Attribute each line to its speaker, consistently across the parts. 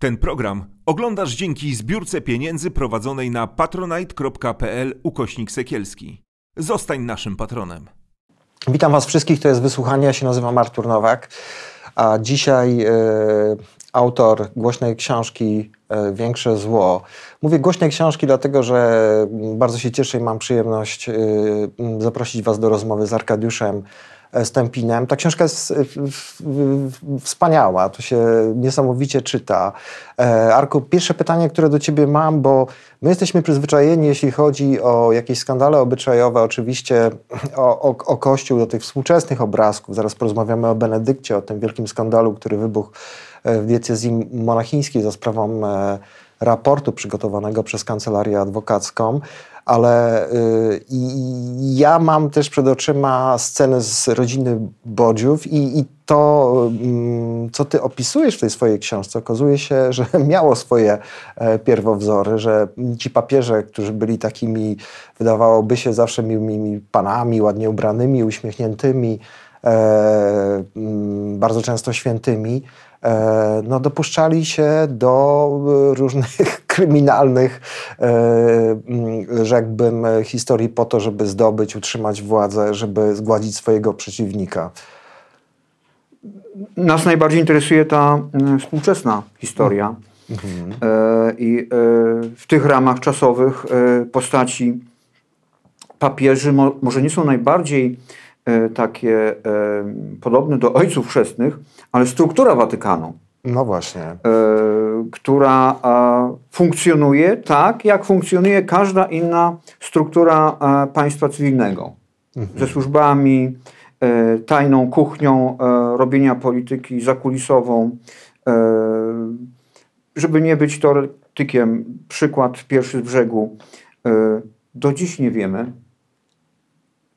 Speaker 1: Ten program oglądasz dzięki zbiórce pieniędzy prowadzonej na patronite.pl ukośnik sekielski. Zostań naszym patronem.
Speaker 2: Witam Was wszystkich, to jest wysłuchanie. Ja się nazywam Artur Nowak, a dzisiaj e, autor głośnej książki e, Większe Zło. Mówię głośnej książki, dlatego że bardzo się cieszę i mam przyjemność e, zaprosić Was do rozmowy z Arkadiuszem Stępinem. Ta książka jest wspaniała, to się niesamowicie czyta. E, Arku, pierwsze pytanie, które do ciebie mam, bo my jesteśmy przyzwyczajeni, jeśli chodzi o jakieś skandale obyczajowe, oczywiście o, o, o Kościół, do tych współczesnych obrazków. Zaraz porozmawiamy o Benedykcie, o tym wielkim skandalu, który wybuchł w diecezji monachińskiej za sprawą e, raportu przygotowanego przez kancelarię adwokacką ale y, ja mam też przed oczyma scenę z rodziny Bodziów i, i to, y, co ty opisujesz w tej swojej książce, okazuje się, że miało swoje e, pierwowzory, że ci papieże, którzy byli takimi, wydawałoby się, zawsze miłymi panami, ładnie ubranymi, uśmiechniętymi, e, bardzo często świętymi, no, dopuszczali się do e, różnych kryminalnych, e, rzekłbym, historii po to, żeby zdobyć, utrzymać władzę, żeby zgładzić swojego przeciwnika.
Speaker 3: Nas najbardziej interesuje ta współczesna historia. Mhm. I w tych ramach czasowych postaci papieży może nie są najbardziej E, takie e, podobne do ojców chrzestnych, ale struktura Watykanu.
Speaker 2: No właśnie. E,
Speaker 3: która funkcjonuje tak, jak funkcjonuje każda inna struktura państwa cywilnego. Mhm. Ze służbami, tajną kuchnią robienia polityki zakulisową. Żeby nie być teoretykiem, przykład pierwszy z brzegu. Do dziś nie wiemy,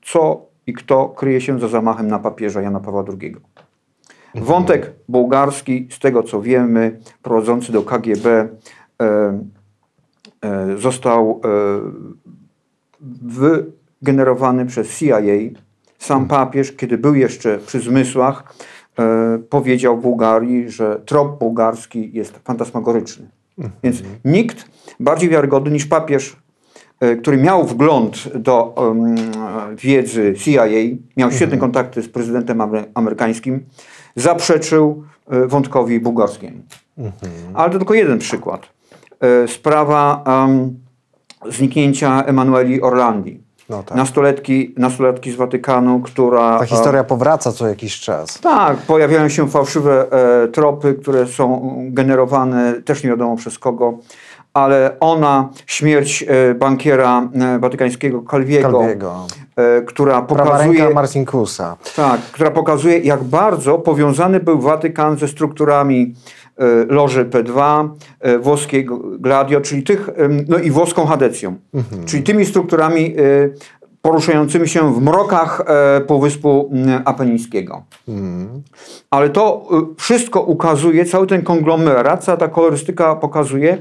Speaker 3: co i kto kryje się za zamachem na papieża Jana Pawła II. Wątek bułgarski, z tego co wiemy, prowadzący do KGB, e, e, został e, wygenerowany przez CIA. Sam papież, kiedy był jeszcze przy zmysłach, e, powiedział Bułgarii, że trop bułgarski jest fantasmagoryczny. Więc nikt bardziej wiarygodny niż papież który miał wgląd do um, wiedzy CIA, miał świetne mhm. kontakty z prezydentem amerykańskim, zaprzeczył e, wątkowi bułgarskiemu. Mhm. Ale to tylko jeden przykład. E, sprawa um, zniknięcia Emanueli Orlandi. No tak. nastoletki, nastoletki z Watykanu, która...
Speaker 2: Ta historia powraca co jakiś czas.
Speaker 3: Tak, pojawiają się fałszywe e, tropy, które są generowane też nie wiadomo przez kogo ale ona, śmierć e, bankiera e, watykańskiego Calviego, Calviego. E, która pokazuje...
Speaker 2: Marcinkusa.
Speaker 3: Tak, która pokazuje, jak bardzo powiązany był Watykan ze strukturami Loży P2, włoskiego Gladio, czyli tych, no i włoską Hadecją, mhm. czyli tymi strukturami poruszającymi się w mrokach e, Półwyspu Apenińskiego. Mm. Ale to y, wszystko ukazuje, cały ten konglomerat, cała ta kolorystyka pokazuje,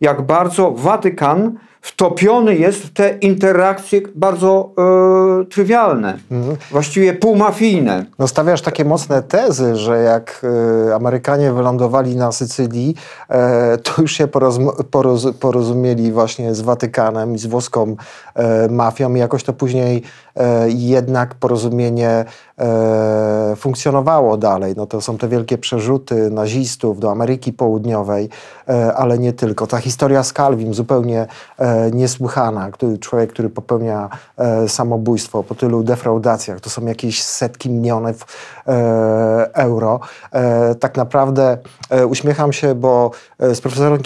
Speaker 3: jak bardzo Watykan wtopiony jest w te interakcje bardzo e, trywialne, mhm. właściwie półmafijne.
Speaker 2: No stawiasz takie mocne tezy, że jak e, Amerykanie wylądowali na Sycylii, e, to już się poroz porozumieli właśnie z Watykanem i z włoską e, mafią i jakoś to później e, jednak porozumienie e, funkcjonowało dalej. No to są te wielkie przerzuty nazistów do Ameryki Południowej, ale nie tylko. Ta historia z Calvim zupełnie niesłychana. Który, człowiek, który popełnia e, samobójstwo po tylu defraudacjach, to są jakieś setki milionów e, euro. E, tak naprawdę e, uśmiecham się, bo e, z profesorem,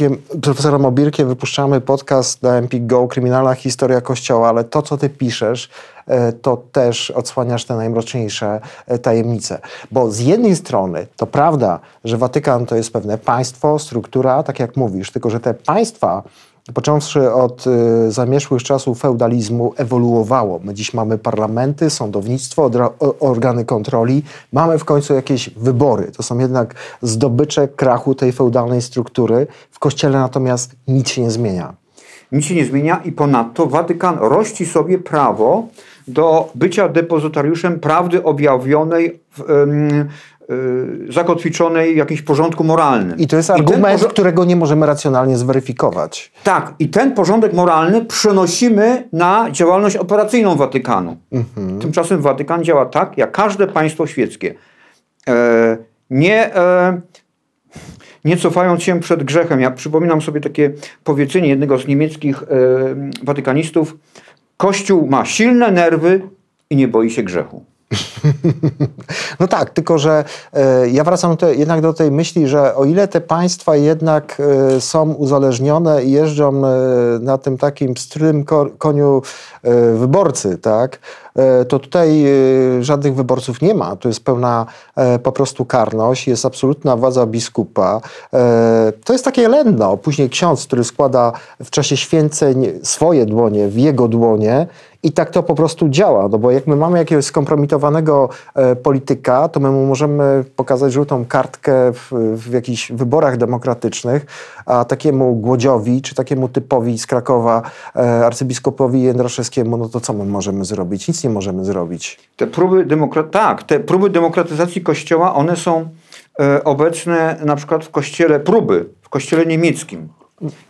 Speaker 2: profesorem Obirkiem wypuszczamy podcast na Empik Go, kryminalna historia Kościoła, ale to, co ty piszesz, e, to też odsłaniasz te najmroczniejsze tajemnice. Bo z jednej strony to prawda, że Watykan to jest pewne państwo, struktura, tak jak mówisz, tylko że te państwa począwszy od y, zamieszłych czasów feudalizmu, ewoluowało. My dziś mamy parlamenty, sądownictwo, organy kontroli, mamy w końcu jakieś wybory. To są jednak zdobycze krachu tej feudalnej struktury. W Kościele natomiast nic się nie zmienia.
Speaker 3: Nic się nie zmienia i ponadto Watykan rości sobie prawo do bycia depozytariuszem prawdy objawionej w, y, zakotwiczonej w jakimś porządku moralnym.
Speaker 2: I to jest argument, którego nie możemy racjonalnie zweryfikować.
Speaker 3: Tak, i ten porządek moralny przenosimy na działalność operacyjną Watykanu. Tymczasem Watykan działa tak, jak każde państwo świeckie. E, nie, e, nie cofając się przed grzechem. Ja przypominam sobie takie powiedzenie jednego z niemieckich e, watykanistów. Kościół ma silne nerwy i nie boi się grzechu.
Speaker 2: No tak, tylko że e, ja wracam te, jednak do tej myśli, że o ile te państwa jednak e, są uzależnione i jeżdżą e, na tym takim pstrym ko, koniu wyborcy, tak, to tutaj żadnych wyborców nie ma. To jest pełna po prostu karność, jest absolutna władza biskupa. To jest takie lenno. Później ksiądz, który składa w czasie święceń swoje dłonie w jego dłonie, i tak to po prostu działa, no bo jak my mamy jakiegoś skompromitowanego e, polityka, to my mu możemy pokazać żółtą kartkę w, w jakichś wyborach demokratycznych, a takiemu Głodziowi, czy takiemu typowi z Krakowa, e, arcybiskupowi Jędraszewskiemu, no to co my możemy zrobić? Nic nie możemy zrobić.
Speaker 3: Te próby, demokra- tak, te próby demokratyzacji kościoła, one są e, obecne na przykład w kościele, próby w kościele niemieckim,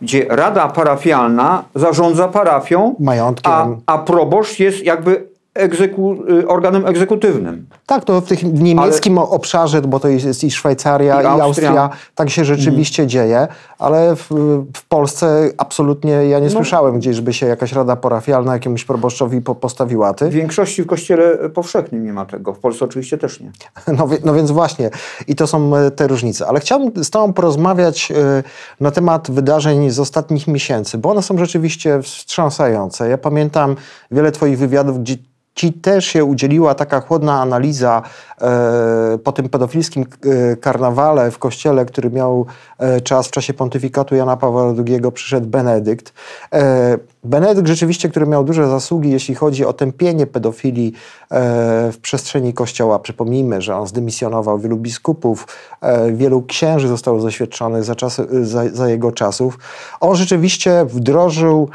Speaker 3: gdzie rada parafialna zarządza parafią,
Speaker 2: Majątkiem.
Speaker 3: a, a proboszcz jest jakby egzeku- y, organem egzekutywnym.
Speaker 2: Tak, to w tym niemieckim obszarze, bo to jest, i Szwajcaria,
Speaker 3: I
Speaker 2: i,
Speaker 3: Austria.
Speaker 2: Austria, tak się rzeczywiście dzieje, ale w, w Polsce absolutnie ja nie słyszałem gdzieś, żeby się jakaś rada parafialna jakiemuś proboszczowi po, postawiła ty.
Speaker 3: W większości w kościele powszechnym nie ma tego. W Polsce oczywiście też nie.
Speaker 2: No, no więc właśnie, i to są e, te różnice. Ale chciałbym z Tobą porozmawiać e, na temat wydarzeń z ostatnich miesięcy, bo one są rzeczywiście wstrząsające. Ja pamiętam wiele Twoich wywiadów, gdzie Ci też się udzieliła taka chłodna analiza e, po tym pedofilskim e, karnawale w kościele, który miał e, czas w czasie pontyfikatu Jana Pawła II, przyszedł Benedykt. E, Benedykt rzeczywiście, który miał duże zasługi, jeśli chodzi o tępienie pedofilii e, w przestrzeni kościoła. Przypomnijmy, że on zdymisjonował wielu biskupów, e, wielu księży zostało zaświadczonych za, czasy, za, za jego czasów. On rzeczywiście wdrożył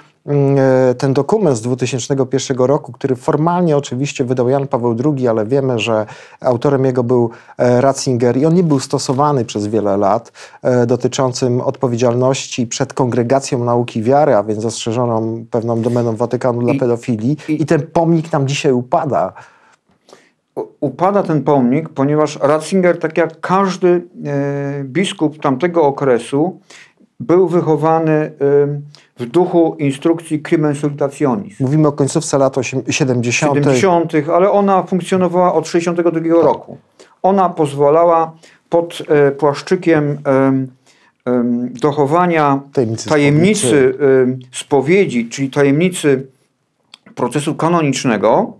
Speaker 2: ten dokument z 2001 roku, który formalnie oczywiście wydał Jan Paweł II, ale wiemy, że autorem jego był e, Ratzinger i on nie był stosowany przez wiele lat, e, dotyczącym odpowiedzialności przed kongregacją nauki wiary, a więc zastrzeżoną pewną domeną Watykanu dla
Speaker 3: I-
Speaker 2: pedofilii.
Speaker 3: i-
Speaker 2: I ten pomnik nam dzisiaj upada.
Speaker 3: Upada ten pomnik, ponieważ Ratzinger, tak jak każdy e, biskup tamtego okresu, był wychowany w duchu instrukcji Crimen Salutationis.
Speaker 2: Mówimy o końcówce lat osiem- 70.
Speaker 3: 70., ale ona funkcjonowała od 62 roku. Ona pozwalała pod e, płaszczykiem em, em, dochowania
Speaker 2: Tajemnicy
Speaker 3: tajemnicy em, spowiedzi, czyli tajemnicy procesu kanonicznego,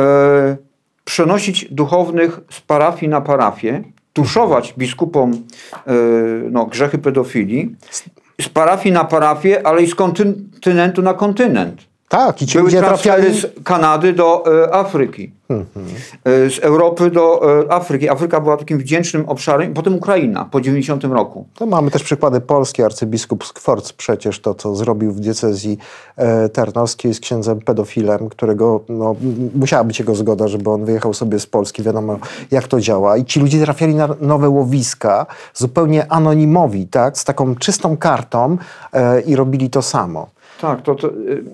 Speaker 3: e, przenosić duchownych z parafii na parafię, tuszować biskupom e, no, grzechy pedofilii, z parafii na parafię, ale i z kontynentu na kontynent.
Speaker 2: Tak, i ci
Speaker 3: Były
Speaker 2: ludzie trafiali...
Speaker 3: z Kanady do e, Afryki, e, z Europy do e, Afryki. Afryka była takim wdzięcznym obszarem, potem Ukraina po 90 roku.
Speaker 2: To mamy też przykłady polskie. Arcybiskup Skworc przecież to, co zrobił w diecezji e, tarnowskiej z księdzem pedofilem, którego no, musiała być jego zgoda, żeby on wyjechał sobie z Polski. Wiadomo, jak to działa. I ci ludzie trafiali na nowe łowiska, zupełnie anonimowi, tak? z taką czystą kartą i robili to samo.
Speaker 3: Tak, to, to y,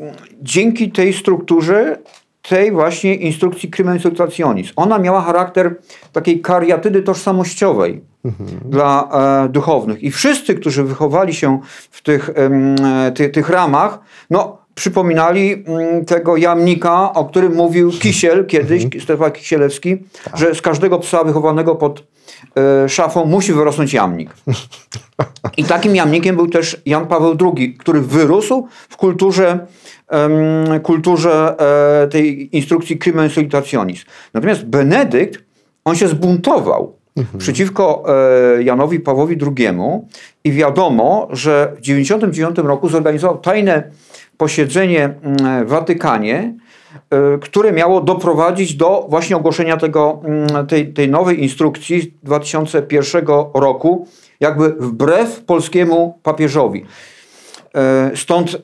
Speaker 3: dzięki tej strukturze, tej właśnie instrukcji Crimen Salutationis, ona miała charakter takiej kariatydy tożsamościowej dla e, duchownych. I wszyscy, którzy wychowali się w tych, e, ty, tych ramach, no przypominali mm, tego jamnika, o którym mówił Kisiel kiedyś, Stefan Kisielewski, że z każdego psa wychowanego pod szafą musi wyrosnąć jamnik. I takim jamnikiem był też Jan Paweł II, który wyrósł w kulturze, kulturze e, tej instrukcji Crimen Salutationis. Natomiast Benedykt, on się zbuntował przeciwko e, Janowi Pawłowi II i wiadomo, że w 1999 roku zorganizował tajne posiedzenie mm, w Watykanie, które miało doprowadzić do właśnie ogłoszenia tego, mm, tej, tej nowej instrukcji z 2001 roku, jakby wbrew polskiemu papieżowi. E, Stąd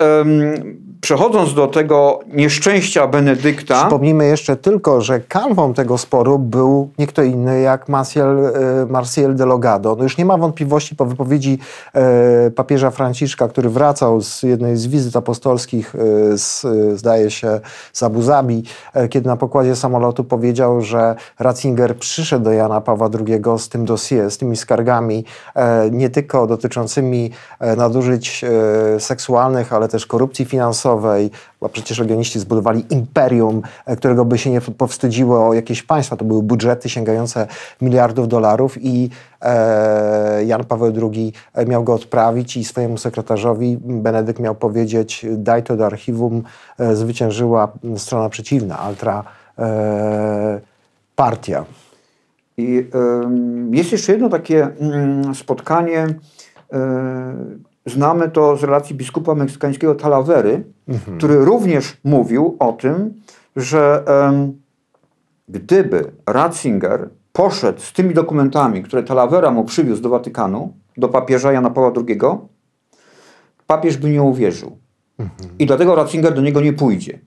Speaker 3: przechodząc do tego nieszczęścia Benedykta,
Speaker 2: Przypomnijmy jeszcze tylko, że kanwą tego sporu był nie kto inny jak Marcial, e, de Logado. No już nie ma wątpliwości po wypowiedzi e, papieża Franciszka, który wracał z jednej z wizyt apostolskich, e, z, zdaje się, z Abu Zabi, kiedy na pokładzie samolotu powiedział, że Ratzinger przyszedł do Jana Pawła II z tym dossier, z tymi skargami, nie tylko dotyczącymi nadużyć seksualnych, ale też korupcji finansowej, bo przecież legioniści zbudowali imperium, e, którego by się nie powstydziło jakieś państwa. To były budżety sięgające miliardów dolarów i e, Jan Paweł II miał go odprawić i swojemu sekretarzowi Benedykt miał powiedzieć daj to do archiwum, e, zwyciężyła strona przeciwna, altra e, partia.
Speaker 3: I jest jeszcze jedno takie mm, spotkanie. Znamy to z relacji biskupa meksykańskiego Talavery, który również mówił o tym, że em, gdyby Ratzinger poszedł z tymi dokumentami, które Talavera mu przywiózł do Watykanu, do papieża Jana Pawła II, papież by nie uwierzył. I dlatego Ratzinger do niego nie pójdzie.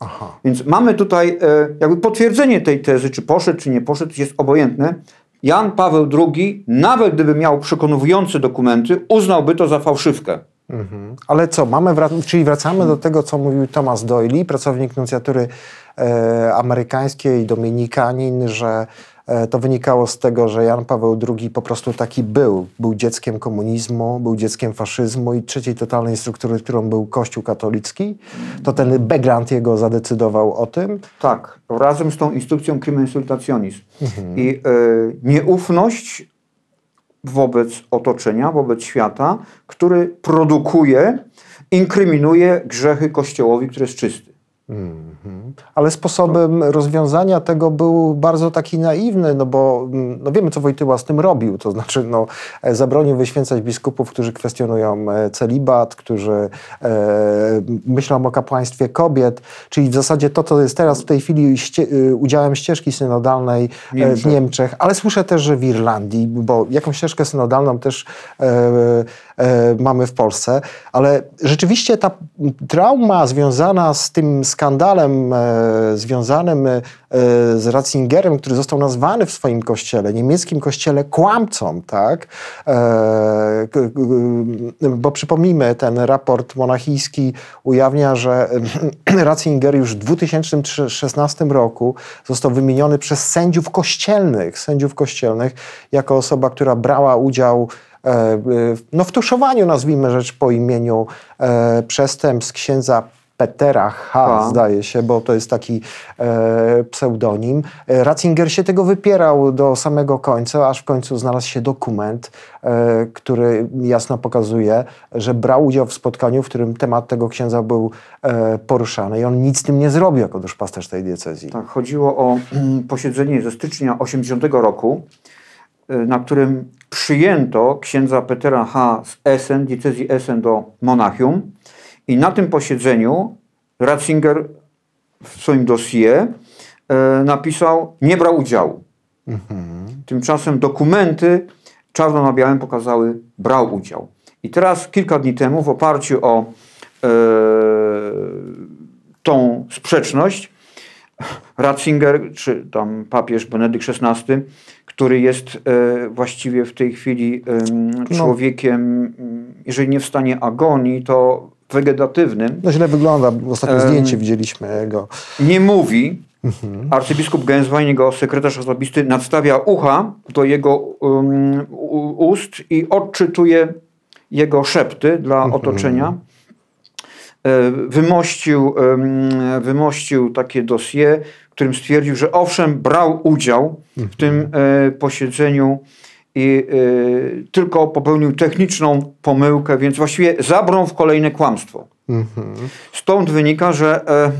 Speaker 2: Aha.
Speaker 3: Więc mamy tutaj e, jakby potwierdzenie tej tezy, czy poszedł, czy nie poszedł, jest obojętne. Jan Paweł II, nawet gdyby miał przekonujące dokumenty, uznałby to za fałszywkę.
Speaker 2: Mhm. Ale co, mamy wrac- czyli wracamy do tego, co mówił Thomas Doyle, pracownik nuncjatury e, amerykańskiej, dominikanin, że to wynikało z tego, że Jan Paweł II po prostu taki był. Był dzieckiem komunizmu, był dzieckiem faszyzmu i trzeciej totalnej struktury, którą był Kościół katolicki. To ten background jego zadecydował o tym.
Speaker 3: Tak, razem z tą instrukcją crimen insultationis. I e, nieufność wobec otoczenia, wobec świata, który produkuje, inkryminuje grzechy Kościołowi, który jest czysty.
Speaker 2: Ale sposobem rozwiązania tego był bardzo taki naiwny, no bo mm, no wiemy, co Wojtyła z tym robił. To znaczy, no, e, zabronił wyświęcać biskupów, którzy kwestionują e, celibat, którzy e, myślą o kapłaństwie kobiet, czyli w zasadzie to, co jest teraz w tej chwili ście, e, udziałem ścieżki synodalnej e, w
Speaker 3: Niemczech.
Speaker 2: Niemczech, ale słyszę też, że w Irlandii, bo jakąś ścieżkę synodalną też e, e, mamy w Polsce, ale rzeczywiście ta trauma związana z tym skandalem e, związanym e, z Ratzingerem, który został nazwany w swoim kościele, niemieckim kościele kłamcą, tak? E, bo przypomnijmy, ten raport monachijski ujawnia, że Ratzinger już w 2016 roku został wymieniony przez sędziów kościelnych, sędziów kościelnych jako osoba, która brała udział no, w tuszowaniu, nazwijmy rzecz po imieniu, przestępstw księdza Petera H.,
Speaker 3: H.
Speaker 2: zdaje się, bo to jest taki e, pseudonim. E, Ratzinger się tego wypierał do samego końca, aż w końcu znalazł się dokument, e, który jasno pokazuje, że brał udział w spotkaniu, w którym temat tego księdza był e, poruszany i on nic z tym nie zrobił jako duszpasterz tej diecezji.
Speaker 3: Tak, chodziło o mm, posiedzenie ze stycznia 80 roku, y, na którym przyjęto księdza Petera H. z Essen, diecezji Essen do Monachium i na tym posiedzeniu Ratzinger w swoim dossier e, napisał, nie brał udziału. Tymczasem dokumenty czarno na białym pokazały, brał udział. I teraz kilka dni temu w oparciu o e, tą sprzeczność Ratzinger, czy tam papież Benedykt XVI, który jest e, właściwie w tej chwili em, człowiekiem, mm, jeżeli nie w stanie agonii, to wegetatywnym,
Speaker 2: No źle wygląda, ostatnie
Speaker 3: Em.
Speaker 2: zdjęcie widzieliśmy jego.
Speaker 3: nie mówi. Arcybiskup Genswein, jego sekretarz osobisty, nadstawia ucha do jego um, ust i odczytuje jego szepty dla otoczenia. E, Wymościł, wymościł takie dossier, w którym stwierdził, że owszem, brał udział w tym e, posiedzeniu i e, tylko popełnił techniczną pomyłkę, więc właściwie zabrał w kolejne kłamstwo. Stąd wynika, że e,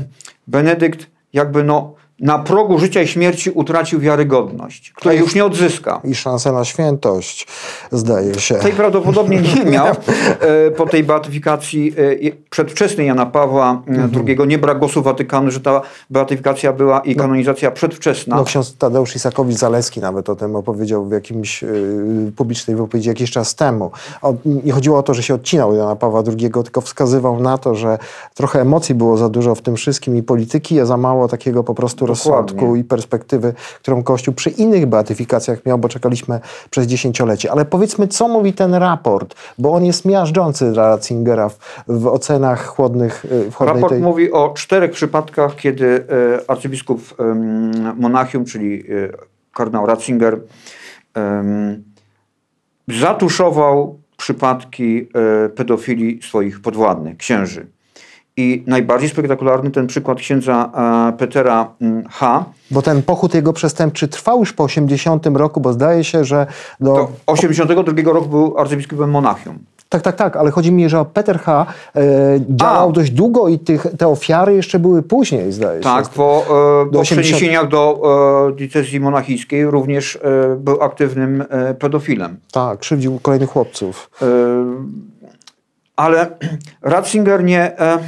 Speaker 3: Benedykt jakby no, na progu życia i śmierci utracił wiarygodność, której już nie odzyska.
Speaker 2: I szansę na świętość, zdaje się.
Speaker 3: Tej prawdopodobnie nie miał e, po tej beatyfikacji e, przedwczesnej Jana Pawła
Speaker 2: Mhm.
Speaker 3: II. Nie brak głosu Watykanu, że ta beatyfikacja była i kanonizacja przedwczesna.
Speaker 2: No, ksiądz Tadeusz Isakowicz-Zaleski nawet o tym opowiedział w jakimś publicznej wypowiedzi jakiś czas temu. On, nie chodziło o to, że się odcinał od Jana Pawła II, tylko wskazywał na to, że trochę emocji było za dużo w tym wszystkim i polityki, a za mało takiego po prostu rozsądku i perspektywy, którą Kościół przy innych beatyfikacjach miał, bo czekaliśmy przez dziesięciolecie. Ale powiedzmy, co mówi ten raport, bo on jest miażdżący dla Ratzingera w, w ocenach chłodnych, y, w
Speaker 3: Raport
Speaker 2: tej...
Speaker 3: mówi o czterech przypadkach, kiedy e, arcybiskup Monachium, czyli e, kardynał Ratzinger, zatuszował przypadki pedofilii swoich podwładnych, księży. I najbardziej spektakularny ten przykład księdza e, Petera mm, H.
Speaker 2: Bo ten pochód jego przestępczy trwał już po 80 roku, bo zdaje się, że do...
Speaker 3: To 82 roku był arcybiskupem Monachium.
Speaker 2: Tak, tak, tak, ale chodzi mi, że Peter H. E, działał
Speaker 3: A.
Speaker 2: dość długo i tych, te ofiary jeszcze były później, zdaje się.
Speaker 3: Tak, po, e,
Speaker 2: Do
Speaker 3: po
Speaker 2: 80.
Speaker 3: przeniesieniach do e, diecezji monachijskiej również e, był aktywnym e, pedofilem.
Speaker 2: Tak, krzywdził kolejnych chłopców.
Speaker 3: Ale Ratzinger nie, e,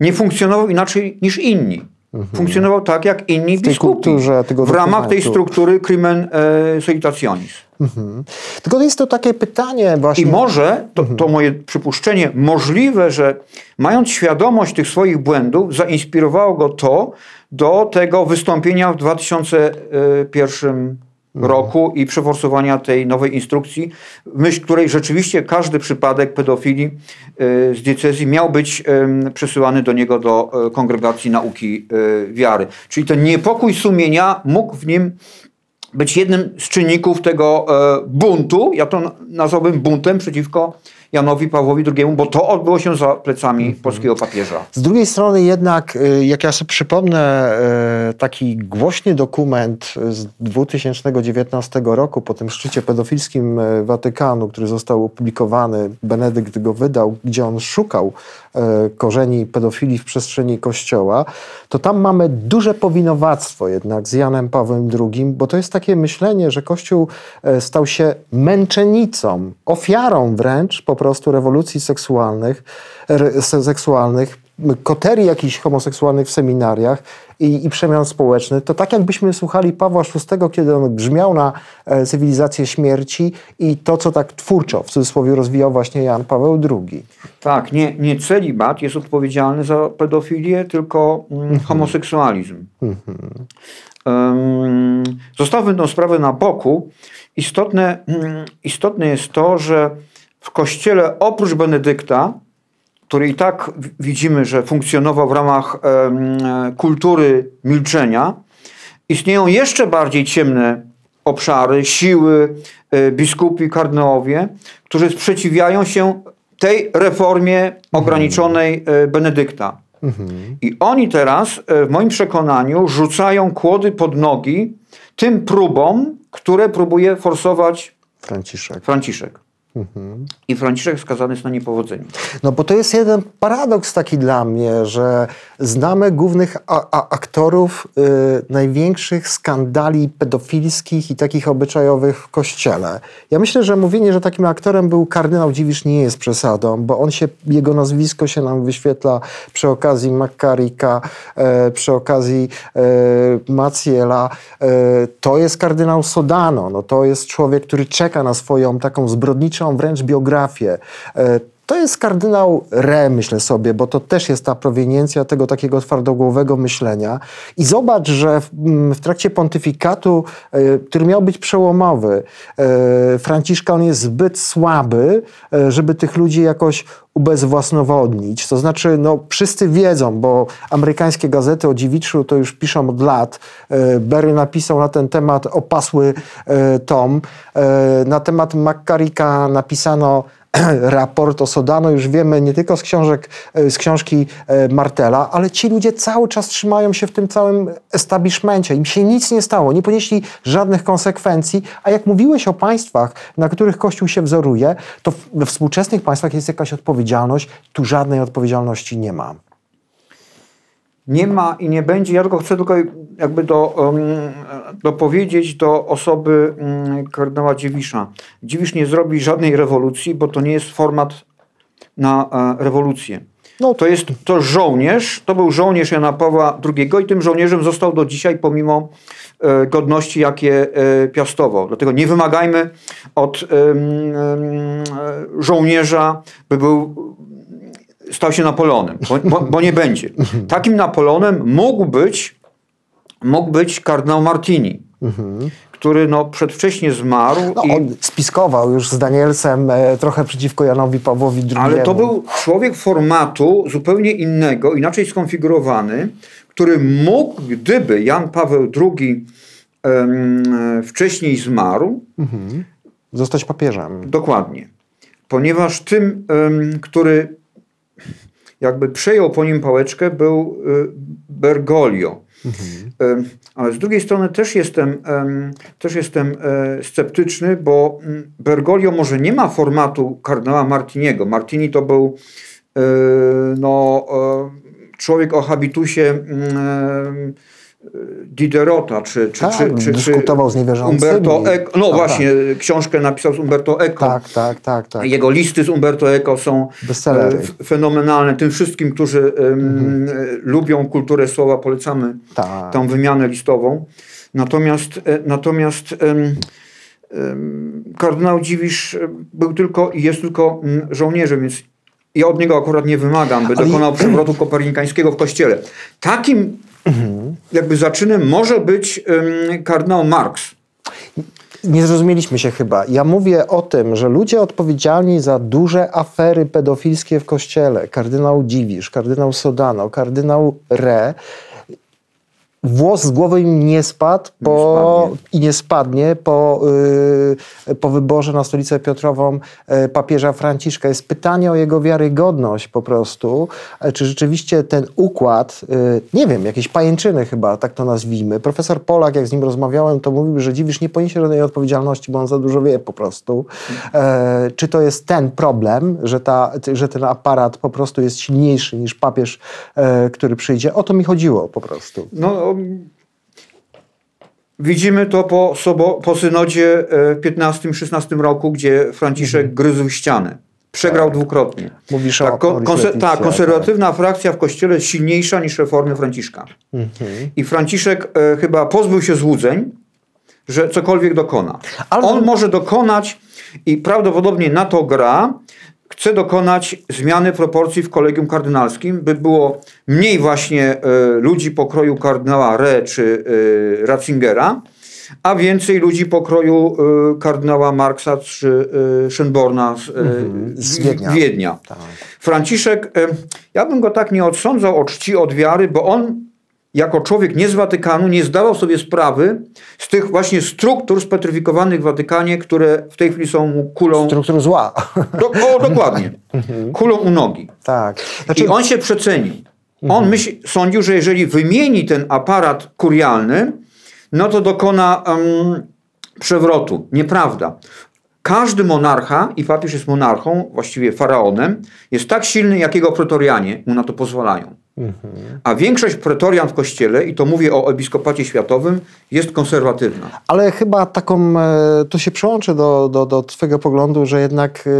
Speaker 3: nie funkcjonował inaczej niż inni. Funkcjonował tak, jak inni
Speaker 2: Mhm. tej
Speaker 3: biskupi. w ramach tej struktury crimen e, solitationis.
Speaker 2: Mhm. Tylko jest to takie pytanie właśnie...
Speaker 3: I może, to, to moje przypuszczenie, możliwe, że mając świadomość tych swoich błędów, zainspirowało go to do tego wystąpienia w 2001 roku i przeforsowania tej nowej instrukcji, w myśl której rzeczywiście każdy przypadek pedofilii e, z diecezji miał być przesyłany do niego do e, kongregacji nauki e, wiary. Czyli ten niepokój sumienia mógł w nim być jednym z czynników tego buntu, ja to na- nazwałbym buntem przeciwko Janowi Pawłowi II, bo to odbyło się za plecami polskiego papieża.
Speaker 2: Z drugiej strony jednak, y, jak ja sobie przypomnę y, taki głośny dokument z 2019 roku po tym szczycie pedofilskim y, Watykanu, który został opublikowany, Benedykt go wydał, gdzie on szukał korzeni pedofilii w przestrzeni Kościoła, to tam mamy duże powinowactwo jednak z Janem Pawłem II, bo to jest takie myślenie, że Kościół stał się męczennicą, ofiarą wręcz po prostu rewolucji seksualnych, re- se- seksualnych, koterii jakichś homoseksualnych w seminariach i, i przemian społecznych, to tak jakbyśmy słuchali Pawła VI, kiedy on grzmiał na e, cywilizację śmierci i to, co tak twórczo, w cudzysłowie, rozwijał właśnie Jan Paweł II.
Speaker 3: Tak, nie, nie celibat jest odpowiedzialny za pedofilię, tylko mm, homoseksualizm. Um, zostawmy tę sprawę na boku. Istotne, mm, istotne jest to, że w kościele oprócz Benedykta, który i tak widzimy, że funkcjonował w ramach kultury milczenia, istnieją jeszcze bardziej ciemne obszary, siły, e, biskupi, kardynałowie, którzy sprzeciwiają się tej reformie ograniczonej e, Benedykta. I oni teraz, e, w moim przekonaniu, rzucają kłody pod nogi tym próbom, które próbuje forsować
Speaker 2: Franciszek.
Speaker 3: Franciszek. I Franciszek skazany jest na niepowodzenie.
Speaker 2: No bo to jest jeden paradoks taki dla mnie, że znamy głównych aktorów y, największych skandali pedofilskich i takich obyczajowych w kościele. Ja myślę, że mówienie, że takim aktorem był kardynał Dziwisz nie jest przesadą, bo on się, jego nazwisko się nam wyświetla przy okazji Makarika, e, przy okazji e, Maciela. E, to jest kardynał Sodano, no to jest człowiek, który czeka na swoją taką zbrodniczą wręcz biografię. To jest kardynał Re, myślę sobie, bo to też jest ta proweniencja tego takiego twardogłowego myślenia. I zobacz, że w, m, w trakcie pontyfikatu, e, który miał być przełomowy, e, Franciszka, on jest zbyt słaby, e, żeby tych ludzi jakoś ubezwłasnowodnić. To znaczy, no wszyscy wiedzą, bo amerykańskie gazety o Dziwiczu to już piszą od lat. Berry napisał na ten temat opasły tom. Na temat McCarricka napisano raport o Sodano, już wiemy nie tylko z książek, e, z książki e, Martela, ale ci ludzie cały czas trzymają się w tym całym establishmencie. Im się nic nie stało, nie ponieśli żadnych konsekwencji, a jak mówiłeś o państwach, na których Kościół się wzoruje, to we współczesnych państwach jest jakaś odpowiedzialność, tu żadnej odpowiedzialności nie ma.
Speaker 3: Nie ma i nie będzie. Ja tylko chcę tylko jakby do, um, dopowiedzieć do osoby um, kardynała Dziwisza. Dziwisz nie zrobi żadnej rewolucji, bo to nie jest format na e, rewolucję.
Speaker 2: No.
Speaker 3: To jest to żołnierz, to był żołnierz Jana Pawła II i tym żołnierzem został do dzisiaj pomimo e, godności, jakie e, piastował. Dlatego nie wymagajmy od em, żołnierza, by był stał się Napoleonem, bo, bo, bo nie będzie. Takim Napoleonem mógł być, mógł być kardynał Martini, który no, przedwcześnie zmarł.
Speaker 2: No,
Speaker 3: i,
Speaker 2: on spiskował już z Danielsem e, trochę przeciwko Janowi Pawłowi II.
Speaker 3: ale to był człowiek formatu zupełnie innego, inaczej skonfigurowany, który mógł, gdyby Jan Paweł II em, wcześniej zmarł,
Speaker 2: Zostać papieżem.
Speaker 3: Dokładnie. Ponieważ tym, em, który jakby przejął po nim pałeczkę, był y, Bergoglio. Em, Ale z drugiej strony też jestem, em, też jestem e, sceptyczny, bo mm, Bergoglio może nie ma formatu kardynała Martiniego. Martini to był e, no, e, człowiek o habitusie mm, Diderota, czy, czy,
Speaker 2: Tak,
Speaker 3: czy, czy,
Speaker 2: dyskutował z niewierzącymi.
Speaker 3: Umberto Eco. No
Speaker 2: Tak,
Speaker 3: właśnie, książkę napisał z Umberto Eco.
Speaker 2: Tak, tak, tak, tak.
Speaker 3: Jego listy z Umberto Eco są
Speaker 2: Bestsellery.
Speaker 3: e, fenomenalne. Tym wszystkim, którzy em, e, lubią kulturę słowa, polecamy
Speaker 2: Tak.
Speaker 3: tą wymianę listową. Natomiast, e, natomiast em, em, kardynał Dziwisz był tylko i jest tylko mm, żołnierzem, więc ja od niego akurat nie wymagam, by
Speaker 2: Ale-
Speaker 3: dokonał przewrotu kopernikańskiego w kościele. Takim
Speaker 2: Mhm.
Speaker 3: Jakby zaczynem może być kardynał Marx.
Speaker 2: Nie zrozumieliśmy się chyba. Ja mówię o tym, że ludzie odpowiedzialni za duże afery pedofilskie w kościele, kardynał Dziwisz, kardynał Sodano, kardynał Re, włos z głowy im nie spadł po,
Speaker 3: spadnie.
Speaker 2: i nie spadnie po, y, po wyborze na stolicę Piotrową y, papieża Franciszka. Jest pytanie o jego wiarygodność po prostu. E, Czy rzeczywiście ten układ, y, nie wiem, jakieś pajęczyny chyba, tak to nazwijmy. Profesor Polak, jak z nim rozmawiałem, to mówił, że Dziwisz nie poniesie żadnej odpowiedzialności, bo on za dużo wie po prostu. E, czy to jest ten problem, że, ta, że ten aparat po prostu jest silniejszy niż papież, e, który przyjdzie? O to mi chodziło po prostu.
Speaker 3: No, widzimy to po, sobo, po synodzie e, w 15-16 roku, gdzie Franciszek gryzł ścianę. Przegrał dwukrotnie.
Speaker 2: Mówisz o
Speaker 3: Tak, ko-
Speaker 2: Maurice
Speaker 3: konse-
Speaker 2: Leticia,
Speaker 3: tak, konserwatywna frakcja w kościele jest silniejsza niż reformy Franciszka. I Franciszek e, chyba pozbył się złudzeń, że cokolwiek dokona.
Speaker 2: Ale-
Speaker 3: On może dokonać i prawdopodobnie na to gra, chce dokonać zmiany proporcji w kolegium kardynalskim, by było mniej właśnie e, ludzi pokroju kardynała Re czy e, Ratzingera, a więcej ludzi pokroju e, kardynała Marksa czy Schönborna z, e,
Speaker 2: z Wiednia.
Speaker 3: Wiednia.
Speaker 2: Tak.
Speaker 3: Franciszek, ja bym go tak nie odsądzał od czci, od wiary, bo on jako człowiek nie z Watykanu nie zdawał sobie sprawy z tych właśnie struktur spetryfikowanych w Watykanie, które w tej chwili są mu kulą,
Speaker 2: Struktur zła.
Speaker 3: do, o, dokładnie, kulą u nogi.
Speaker 2: tak. Znaczy,
Speaker 3: I on się przecenił. On myśl, sądził, że jeżeli wymieni ten aparat kurialny, no to dokona em, przewrotu. Nieprawda. Każdy monarcha, i papież jest monarchą, właściwie faraonem, jest tak silny, jak jego pretorianie mu na to pozwalają. A większość pretorian w kościele, i to mówię o episkopacie światowym, jest konserwatywna.
Speaker 2: Ale chyba taką, e, to się przyłączę do, do, do Twojego poglądu, że jednak e,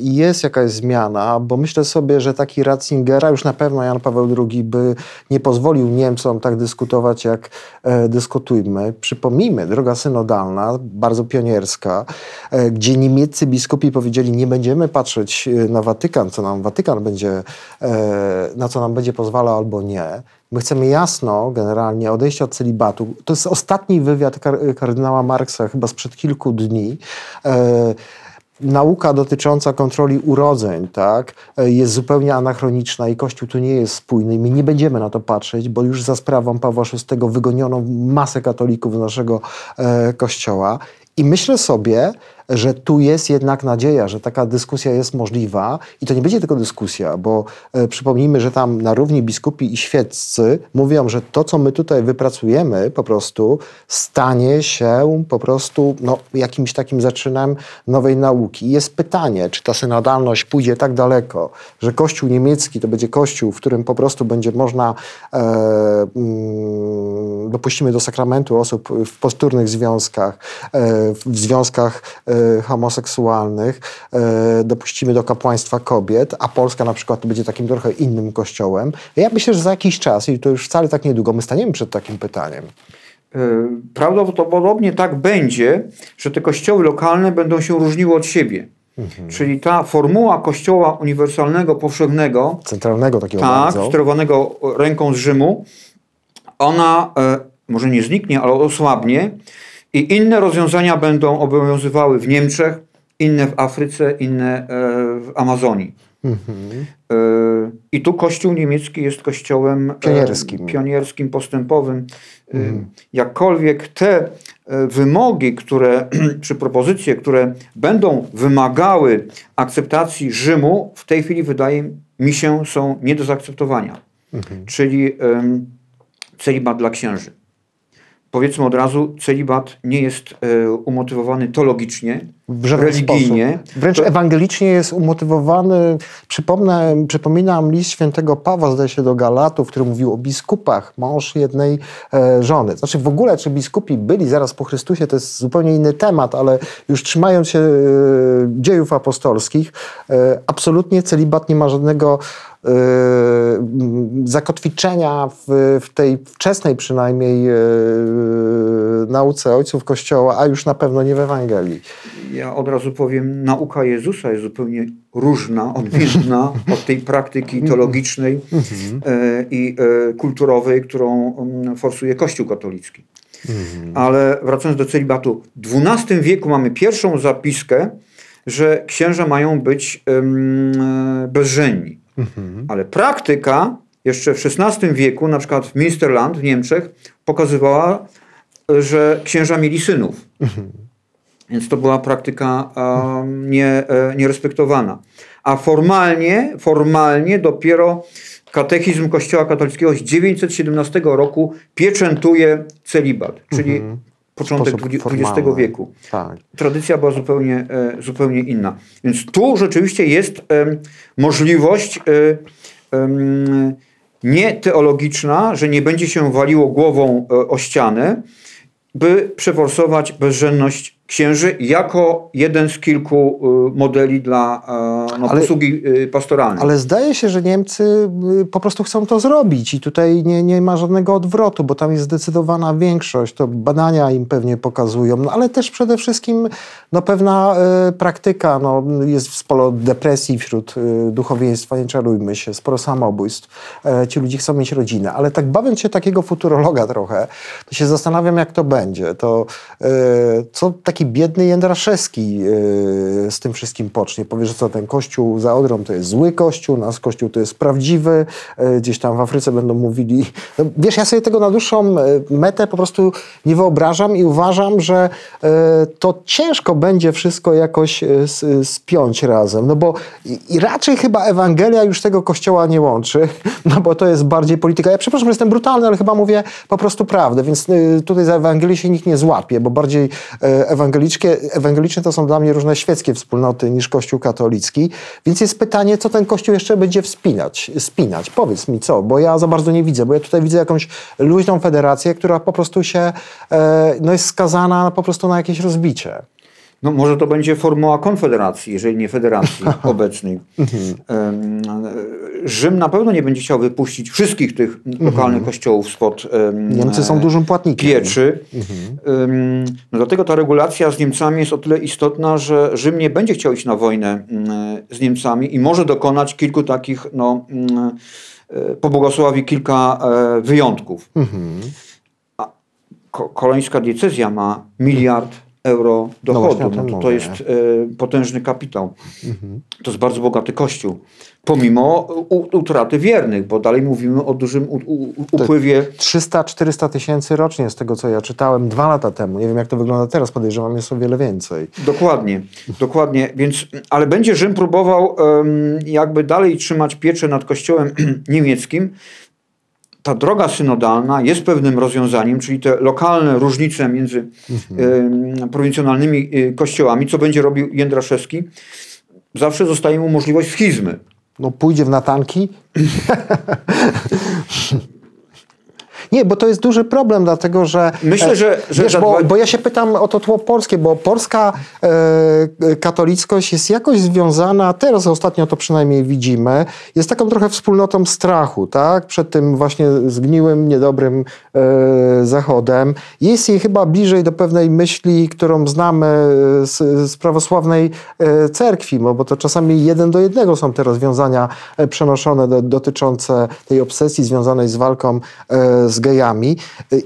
Speaker 2: jest jakaś zmiana, bo myślę sobie, że taki Ratzingera, już na pewno Jan Paweł II by nie pozwolił Niemcom tak dyskutować, jak e, dyskutujmy. Przypomnijmy, droga synodalna, bardzo pionierska, gdzie niemieccy biskupi powiedzieli, nie będziemy patrzeć na Watykan, co nam Watykan będzie, na co nam będzie pozwalał albo nie. My chcemy jasno, generalnie, odejść od celibatu. To jest ostatni wywiad kar kardynała Marksa, chyba sprzed kilku dni. E, nauka dotycząca kontroli urodzeń tak, e, jest zupełnie anachroniczna i Kościół tu nie jest spójny. My nie będziemy na to patrzeć, bo już za sprawą Pawła VI wygoniono masę katolików z naszego e, Kościoła. I myślę sobie, że tu jest jednak nadzieja, że taka dyskusja jest możliwa i to nie będzie tylko dyskusja, bo e, przypomnijmy, że tam na równi biskupi i świeccy mówią, że to, co my tutaj wypracujemy, po prostu stanie się po prostu no, jakimś takim zaczynem nowej nauki. I jest pytanie, czy ta synodalność pójdzie tak daleko, że Kościół niemiecki to będzie Kościół, w którym po prostu będzie można e, mm, dopuścimy do sakramentu osób w posturnych związkach, e, w związkach e, homoseksualnych, e, dopuścimy do kapłaństwa kobiet, a Polska na przykład będzie takim trochę innym kościołem. Ja myślę, że za jakiś czas, i to już wcale tak niedługo, my staniemy przed takim pytaniem.
Speaker 3: E, Prawdopodobnie tak będzie, że te kościoły lokalne będą się różniły od siebie. Czyli ta formuła kościoła uniwersalnego, powszechnego,
Speaker 2: Centralnego takiego
Speaker 3: tak,
Speaker 2: bardzo.
Speaker 3: sterowanego ręką z Rzymu, ona e, może nie zniknie, ale osłabnie i inne rozwiązania będą obowiązywały w Niemczech, inne w Afryce, inne e, w Amazonii. E, I tu Kościół niemiecki jest kościołem e,
Speaker 2: Pionierskim.
Speaker 3: pionierskim postępowym. E, Jakkolwiek te wymogi, które, czy propozycje, które będą wymagały akceptacji Rzymu, w tej chwili wydaje mi się są nie do zaakceptowania. Czyli em, celibat dla księży. Powiedzmy od razu, celibat nie jest e, umotywowany teologicznie, religijnie.
Speaker 2: sposób. Wręcz
Speaker 3: To-
Speaker 2: ewangelicznie jest umotywowany. Przypomnę, przypominam list świętego Pawła, zdaje się, do Galatów, który mówił o biskupach, mąż jednej e, żony. Znaczy w ogóle, czy biskupi byli zaraz po Chrystusie, to jest zupełnie inny temat, ale już trzymając się e, dziejów apostolskich, e, absolutnie celibat nie ma żadnego zakotwiczenia w, w tej wczesnej przynajmniej e, nauce ojców Kościoła, a już na pewno nie w Ewangelii.
Speaker 3: Ja od razu powiem, nauka Jezusa jest zupełnie różna, odmienna od tej praktyki teologicznej e, i e, kulturowej, którą mm, forsuje Kościół katolicki. Ale wracając do celibatu, w XII wieku mamy pierwszą zapiskę, że księża mają być em, bezżenni. Ale praktyka jeszcze w XVI wieku, na przykład w Münsterland w Niemczech, pokazywała, że księża mieli synów. Więc to była praktyka um, nie, e, nierespektowana. A formalnie, formalnie dopiero katechizm Kościoła katolickiego z 917 roku pieczętuje celibat, czyli początek XX wieku.
Speaker 2: Tak.
Speaker 3: Tradycja była zupełnie, e, zupełnie inna. Więc tu rzeczywiście jest możliwość e, nie teologiczna, że nie będzie się waliło głową e, o ścianę, by przeforsować bezżenność księży jako jeden z kilku e, modeli dla e, no,
Speaker 2: Ale-
Speaker 3: posługi e, pastoralnej.
Speaker 2: Ale zdaje się, że Niemcy y, po prostu chcą to zrobić i tutaj nie, nie ma żadnego odwrotu, bo tam jest zdecydowana większość. To badania im pewnie pokazują, no, ale też przede wszystkim no, pewna y, praktyka. No, jest sporo depresji wśród y, duchowieństwa, nie czarujmy się, sporo samobójstw. E, ci ludzie chcą mieć rodzinę, ale tak bawiąc się takiego futurologa trochę, to się zastanawiam, jak to będzie. To y, co taki biedny Jędraszewski y, z tym wszystkim pocznie? Powie, że co ten kościół za Odrą to jest zły kościół, nasz kościół to jest prawdziwy, y, gdzieś tam w Afryce będą mówili... No, wiesz, ja sobie tego na dłuższą y, metę po prostu nie wyobrażam i uważam, że y, to ciężko będzie wszystko jakoś y, s- y, spiąć razem, no bo i, i raczej chyba Ewangelia już tego kościoła nie łączy, no bo to jest bardziej polityka. Ja przepraszam, że jestem brutalny, ale chyba mówię po prostu prawdę, więc tutaj za Ewangelię się nikt nie złapie, bo bardziej y, ewangelickie, ewangeliczne to są dla mnie różne świeckie wspólnoty niż Kościół katolicki, więc jest pytanie, co ten Kościół jeszcze będzie wspinać, spinać. Powiedz mi co, bo ja za bardzo nie widzę, bo ja tutaj widzę jakąś luźną federację, która po prostu się, e, no jest skazana po prostu na jakieś rozbicie.
Speaker 3: No, może to będzie formuła konfederacji, jeżeli nie federacji obecnej. Em, Rzym na pewno nie będzie chciał wypuścić wszystkich tych lokalnych kościołów spod em,
Speaker 2: Niemcy są dużym płatnikiem.
Speaker 3: pieczy. Em, No dlatego ta regulacja z Niemcami jest o tyle istotna, że Rzym nie będzie chciał iść na wojnę mm, z Niemcami i może dokonać kilku takich, no, mm, e, pobłogosławi kilka e, wyjątków. A ko- kolońska diecezja ma miliard euro dochodu.
Speaker 2: właśnie o tym
Speaker 3: No to, to jest e, potężny kapitał. To jest bardzo bogaty kościół. Pomimo u, utraty wiernych, bo dalej mówimy o dużym u, u, upływie
Speaker 2: 300-400 tysięcy rocznie z tego, co ja czytałem dwa lata temu. Nie wiem, jak to wygląda teraz. Podejrzewam, jest o wiele więcej.
Speaker 3: Dokładnie, dokładnie. Więc, ale będzie Rzym próbował em, jakby dalej trzymać pieczę nad kościołem niemieckim. Ta droga synodalna jest pewnym rozwiązaniem, czyli te lokalne różnice między em, prowincjonalnymi y, kościołami, co będzie robił Jędraszewski, zawsze zostaje mu możliwość schizmy.
Speaker 2: No pójdzie w natanki. Nie, bo to jest duży problem, dlatego że.
Speaker 3: Myślę,
Speaker 2: e,
Speaker 3: że- że
Speaker 2: wiesz, bo, bo ja się pytam o to tło polskie, bo polska e, e, katolickość jest jakoś związana, teraz ostatnio to przynajmniej widzimy, jest taką trochę wspólnotą strachu, tak? Przed tym właśnie zgniłym, niedobrym e, zachodem. Jest jej chyba bliżej do pewnej myśli, którą znamy z, z prawosławnej e, cerkwi, bo, bo to czasami jeden do jednego są te rozwiązania e, przenoszone do, dotyczące tej obsesji związanej z walką e, z gejami.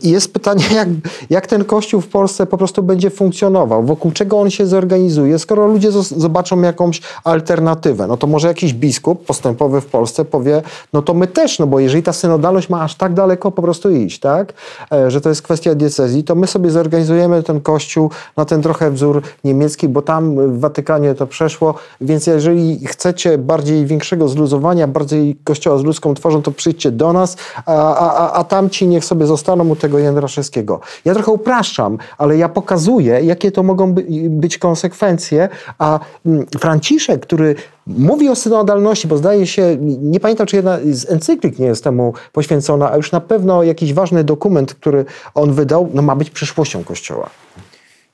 Speaker 2: I jest pytanie, jak, jak ten kościół w Polsce po prostu będzie funkcjonował, wokół czego on się zorganizuje, skoro ludzie zobaczą jakąś alternatywę. No to może jakiś biskup postępowy w Polsce powie, no to my też, no bo jeżeli ta synodalność ma aż tak daleko po prostu iść, tak, e, że to jest kwestia diecezji, to my sobie zorganizujemy ten kościół na ten trochę wzór niemiecki, bo tam w Watykanie to przeszło, więc jeżeli chcecie bardziej większego zluzowania, bardziej kościoła z ludzką twarzą, to przyjdźcie do nas, a, a, a, a niech sobie zostaną u tego Jędraszewskiego. Ja trochę upraszczam, ale ja pokazuję, jakie to mogą by, być konsekwencje, a mm, Franciszek, który mówi o synodalności, bo zdaje się, nie pamiętam, czy jedna z encyklik nie jest temu poświęcona, a już na pewno jakiś ważny dokument, który on wydał, no ma być przyszłością Kościoła.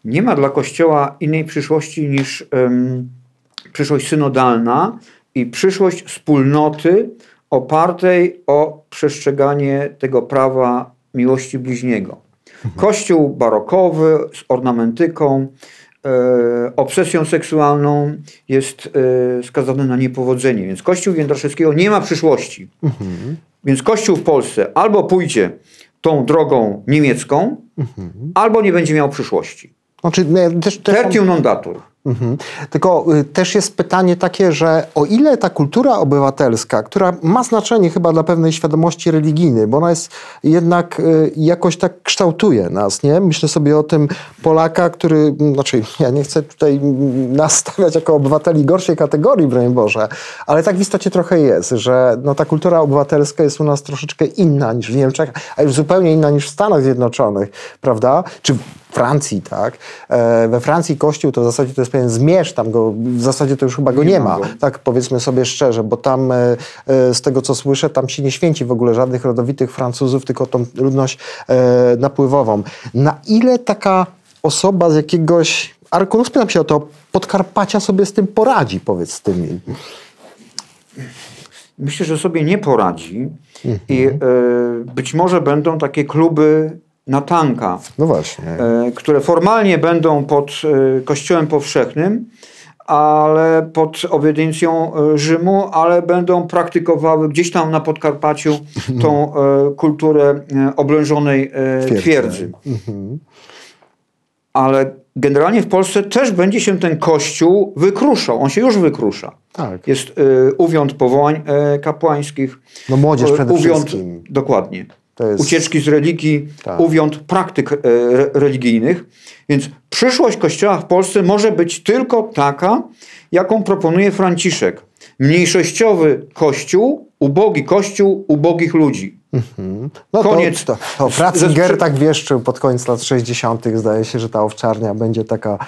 Speaker 3: Nie ma dla Kościoła innej przyszłości niż em, przyszłość synodalna i przyszłość wspólnoty opartej o przestrzeganie tego prawa miłości bliźniego. Kościół barokowy z ornamentyką, e, obsesją seksualną jest e, skazany na niepowodzenie. Więc Kościół Jędraszewskiego nie ma przyszłości. Więc Kościół w Polsce albo pójdzie tą drogą niemiecką, albo nie będzie miał przyszłości.
Speaker 2: Znaczy, nie, też, też
Speaker 3: Tertium non datur.
Speaker 2: Mhm. Tylko y, też jest pytanie takie, że o ile ta kultura obywatelska, która ma znaczenie chyba dla pewnej świadomości religijnej, bo ona jest jednak y, jakoś tak kształtuje nas, nie? Myślę sobie o tym Polaka, który, m, znaczy ja nie chcę tutaj m, nas stawiać jako obywateli gorszej kategorii, broń Boże, ale tak w istocie trochę jest, że no, ta kultura obywatelska jest u nas troszeczkę inna niż w Niemczech, a już zupełnie inna niż w Stanach Zjednoczonych, prawda? Czy Francji, tak? E, we Francji kościół to w zasadzie to jest pewien zmierzch, tam go, w zasadzie to już chyba go nie,
Speaker 3: Nie
Speaker 2: ma,
Speaker 3: go.
Speaker 2: tak powiedzmy sobie szczerze, bo tam e, e, z tego co słyszę, tam się nie święci w ogóle żadnych rodowitych Francuzów, tylko tą ludność napływową. Na ile taka osoba z jakiegoś arku, no spytam się o to, Podkarpacia sobie z tym poradzi, powiedz z tymi.
Speaker 3: Myślę, że sobie nie poradzi i
Speaker 2: Mhm.
Speaker 3: e, być może będą takie kluby na tanka,
Speaker 2: No właśnie.
Speaker 3: e, które formalnie będą pod e, Kościołem Powszechnym, ale pod obediencją e, Rzymu, ale będą praktykowały gdzieś tam na Podkarpaciu tą kulturę oblężonej
Speaker 2: Twierdzy.
Speaker 3: twierdzy.
Speaker 2: Mhm.
Speaker 3: Ale generalnie w Polsce też będzie się ten kościół wykruszał. On się już wykrusza.
Speaker 2: Tak.
Speaker 3: Jest y, uwiąd powołań y, kapłańskich.
Speaker 2: No młodzież przede
Speaker 3: uwiąd,
Speaker 2: wszystkim.
Speaker 3: Dokładnie.
Speaker 2: Jest-
Speaker 3: Ucieczki z religii,
Speaker 2: Tak.
Speaker 3: uwiąd praktyk y, re, religijnych. Więc przyszłość Kościoła w Polsce może być tylko taka, jaką proponuje Franciszek. Mniejszościowy Kościół, ubogi Kościół ubogich ludzi.
Speaker 2: No
Speaker 3: Koniec.
Speaker 2: To, to, to Ratzinger tak wieszczył pod koniec lat 60. Zdaje się, że ta owczarnia będzie taka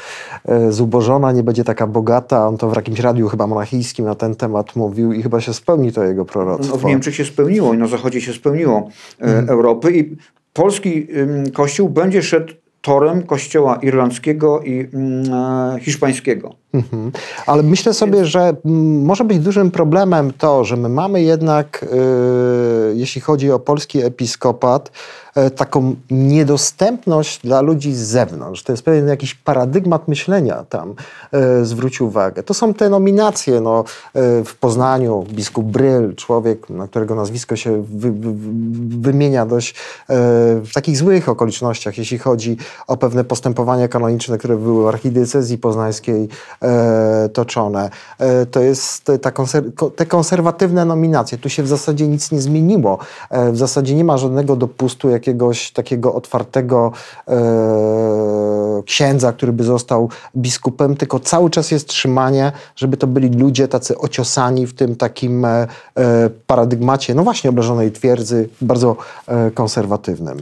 Speaker 2: e, zubożona, nie będzie taka bogata. On to w jakimś radiu chyba monachijskim na ten temat mówił i chyba się spełni to jego proroctwo.
Speaker 3: No, w Niemczech się spełniło i na Zachodzie się spełniło e,
Speaker 2: Mhm.
Speaker 3: Europy i polski ym, kościół będzie szedł torem kościoła irlandzkiego i e, hiszpańskiego.
Speaker 2: Mhm. Ale myślę sobie, że mm, może być dużym problemem to, że my mamy jednak, yy, jeśli chodzi o polski episkopat, yy, taką niedostępność dla ludzi z zewnątrz. To jest pewien jakiś paradygmat myślenia tam, yy, zwróć uwagę. To są te nominacje. No, yy, w Poznaniu biskup Bryl, człowiek, na którego nazwisko się wy, wy, wymienia dość yy, w takich złych okolicznościach, jeśli chodzi o pewne postępowania kanoniczne, które były w archidiecezji poznańskiej e, toczone. E, to jest ta konser ko- te konserwatywne nominacje. Tu się w zasadzie nic nie zmieniło. E, w zasadzie nie ma żadnego dopustu jakiegoś takiego otwartego księdza, który by został biskupem, tylko cały czas jest trzymanie, żeby to byli ludzie tacy ociosani w tym takim paradygmacie, no właśnie obleżonej twierdzy, bardzo konserwatywnym.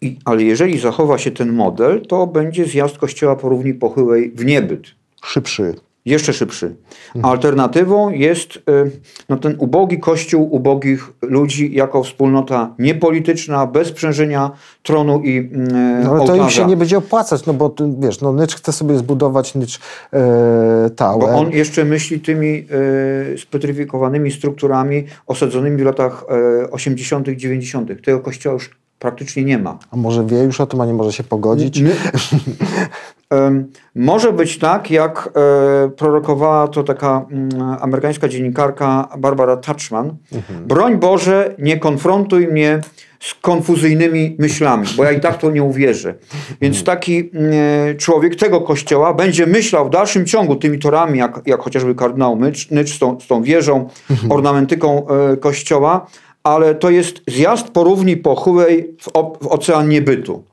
Speaker 3: I, ale jeżeli zachowa się ten model, to będzie zjazd kościoła po równi pochyłej w niebyt.
Speaker 2: Szybszy.
Speaker 3: Jeszcze szybszy. Alternatywą jest y, no, ten ubogi kościół ubogich ludzi jako wspólnota niepolityczna, bez sprzężenia tronu i y,
Speaker 2: No, ale to im się nie będzie opłacać, no bo ty, wiesz, no Nycz chce sobie zbudować Nycz Tower.
Speaker 3: Bo on jeszcze myśli tymi y, spetryfikowanymi strukturami osadzonymi w latach y, 80., 90. Tego kościoła już praktycznie nie ma.
Speaker 2: A może wie już o tym, a nie może się pogodzić?
Speaker 3: Em, może być tak, jak e, prorokowała to taka mm, amerykańska dziennikarka Barbara Touchman. Broń Boże, nie konfrontuj mnie z konfuzyjnymi myślami, bo ja i tak to nie uwierzę. Więc taki mm, człowiek tego kościoła będzie myślał w dalszym ciągu tymi torami, jak, jak chociażby kardynał Nycz, Nycz z, tą, z tą wieżą, ornamentyką e, kościoła, ale to jest zjazd po równi pochyłej w, w ocean niebytu.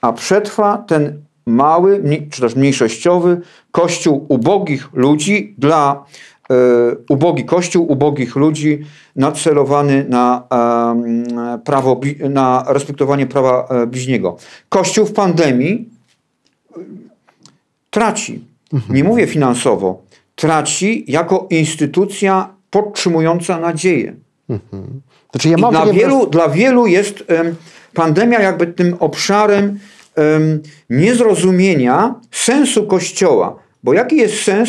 Speaker 3: A przetrwa ten mały, czy też mniejszościowy kościół ubogich ludzi dla e, ubogi kościół ubogich ludzi nacelowany na, em, prawo, na respektowanie prawa e, bliźniego. Kościół w pandemii e, traci. Nie mówię finansowo. Traci jako instytucja podtrzymująca nadzieję.
Speaker 2: Znaczy ja
Speaker 3: dla, wielu, dla wielu jest em, pandemia jakby tym obszarem em, niezrozumienia sensu Kościoła. Bo jaki jest sens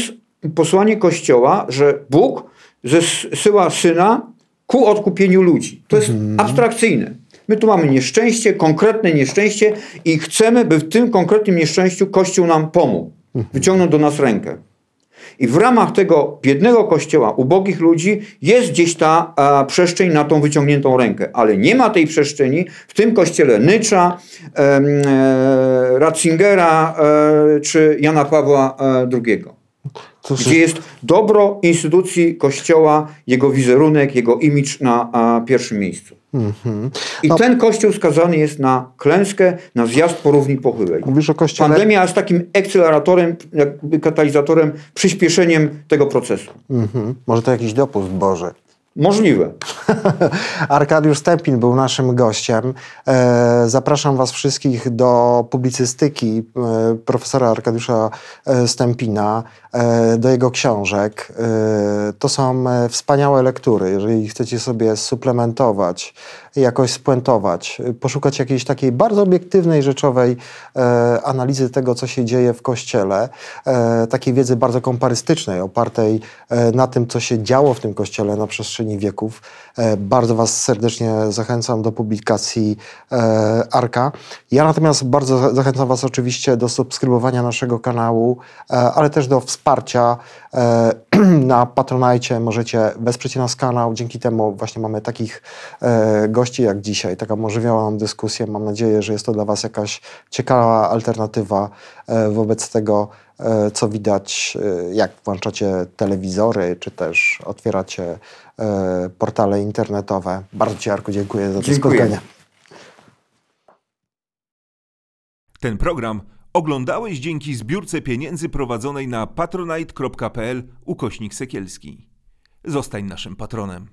Speaker 3: posłanie Kościoła, że Bóg zesyła Syna ku odkupieniu ludzi? To jest
Speaker 2: Mhm.
Speaker 3: abstrakcyjne. My tu mamy nieszczęście, konkretne nieszczęście i chcemy, by w tym konkretnym nieszczęściu Kościół nam pomógł.
Speaker 2: Mhm.
Speaker 3: Wyciągnął do nas rękę. I w ramach tego biednego kościoła, ubogich ludzi, jest gdzieś ta a, przestrzeń na tą wyciągniętą rękę. Ale nie ma tej przestrzeni w tym kościele Nycza, e, Ratzingera e, czy Jana Pawła e, II. Gdzie jest dobro instytucji kościoła, jego wizerunek, jego imidż na a, pierwszym miejscu. I
Speaker 2: No.
Speaker 3: ten kościół skazany jest na klęskę, na zjazd po równi pochyłej.
Speaker 2: Mówisz o kościele.
Speaker 3: Pandemia jest takim akceleratorem, jakby katalizatorem, przyspieszeniem tego procesu.
Speaker 2: Mhm. Może to jakiś dopust Boży.
Speaker 3: Możliwe.
Speaker 2: Arkadiusz Stępin był naszym gościem. E, zapraszam Was wszystkich do publicystyki e, profesora Arkadiusza e, Stępina, do jego książek. To są wspaniałe lektury. Jeżeli chcecie sobie suplementować, jakoś spuentować, poszukać jakiejś takiej bardzo obiektywnej, rzeczowej analizy tego, co się dzieje w Kościele, takiej wiedzy bardzo komparystycznej, opartej na tym, co się działo w tym Kościele na przestrzeni wieków. E, Bardzo Was serdecznie zachęcam do publikacji e, Arka. Ja natomiast bardzo za- zachęcam Was oczywiście do subskrybowania naszego kanału, e, ale też do wsparcia na Patronajcie. Możecie wesprzeć nasz kanał. Dzięki temu właśnie mamy takich gości jak dzisiaj, taką ożywioną dyskusję. Mam nadzieję, że jest to dla Was jakaś ciekawa alternatywa wobec tego, co widać, jak włączacie telewizory, czy też otwieracie portale internetowe. Bardzo Ci, Arku, dziękuję za to
Speaker 3: Dziękuję.
Speaker 2: spotkanie.
Speaker 1: Ten program oglądałeś dzięki zbiórce pieniędzy prowadzonej na patronite.pl ukośnik sekielski. Zostań naszym patronem.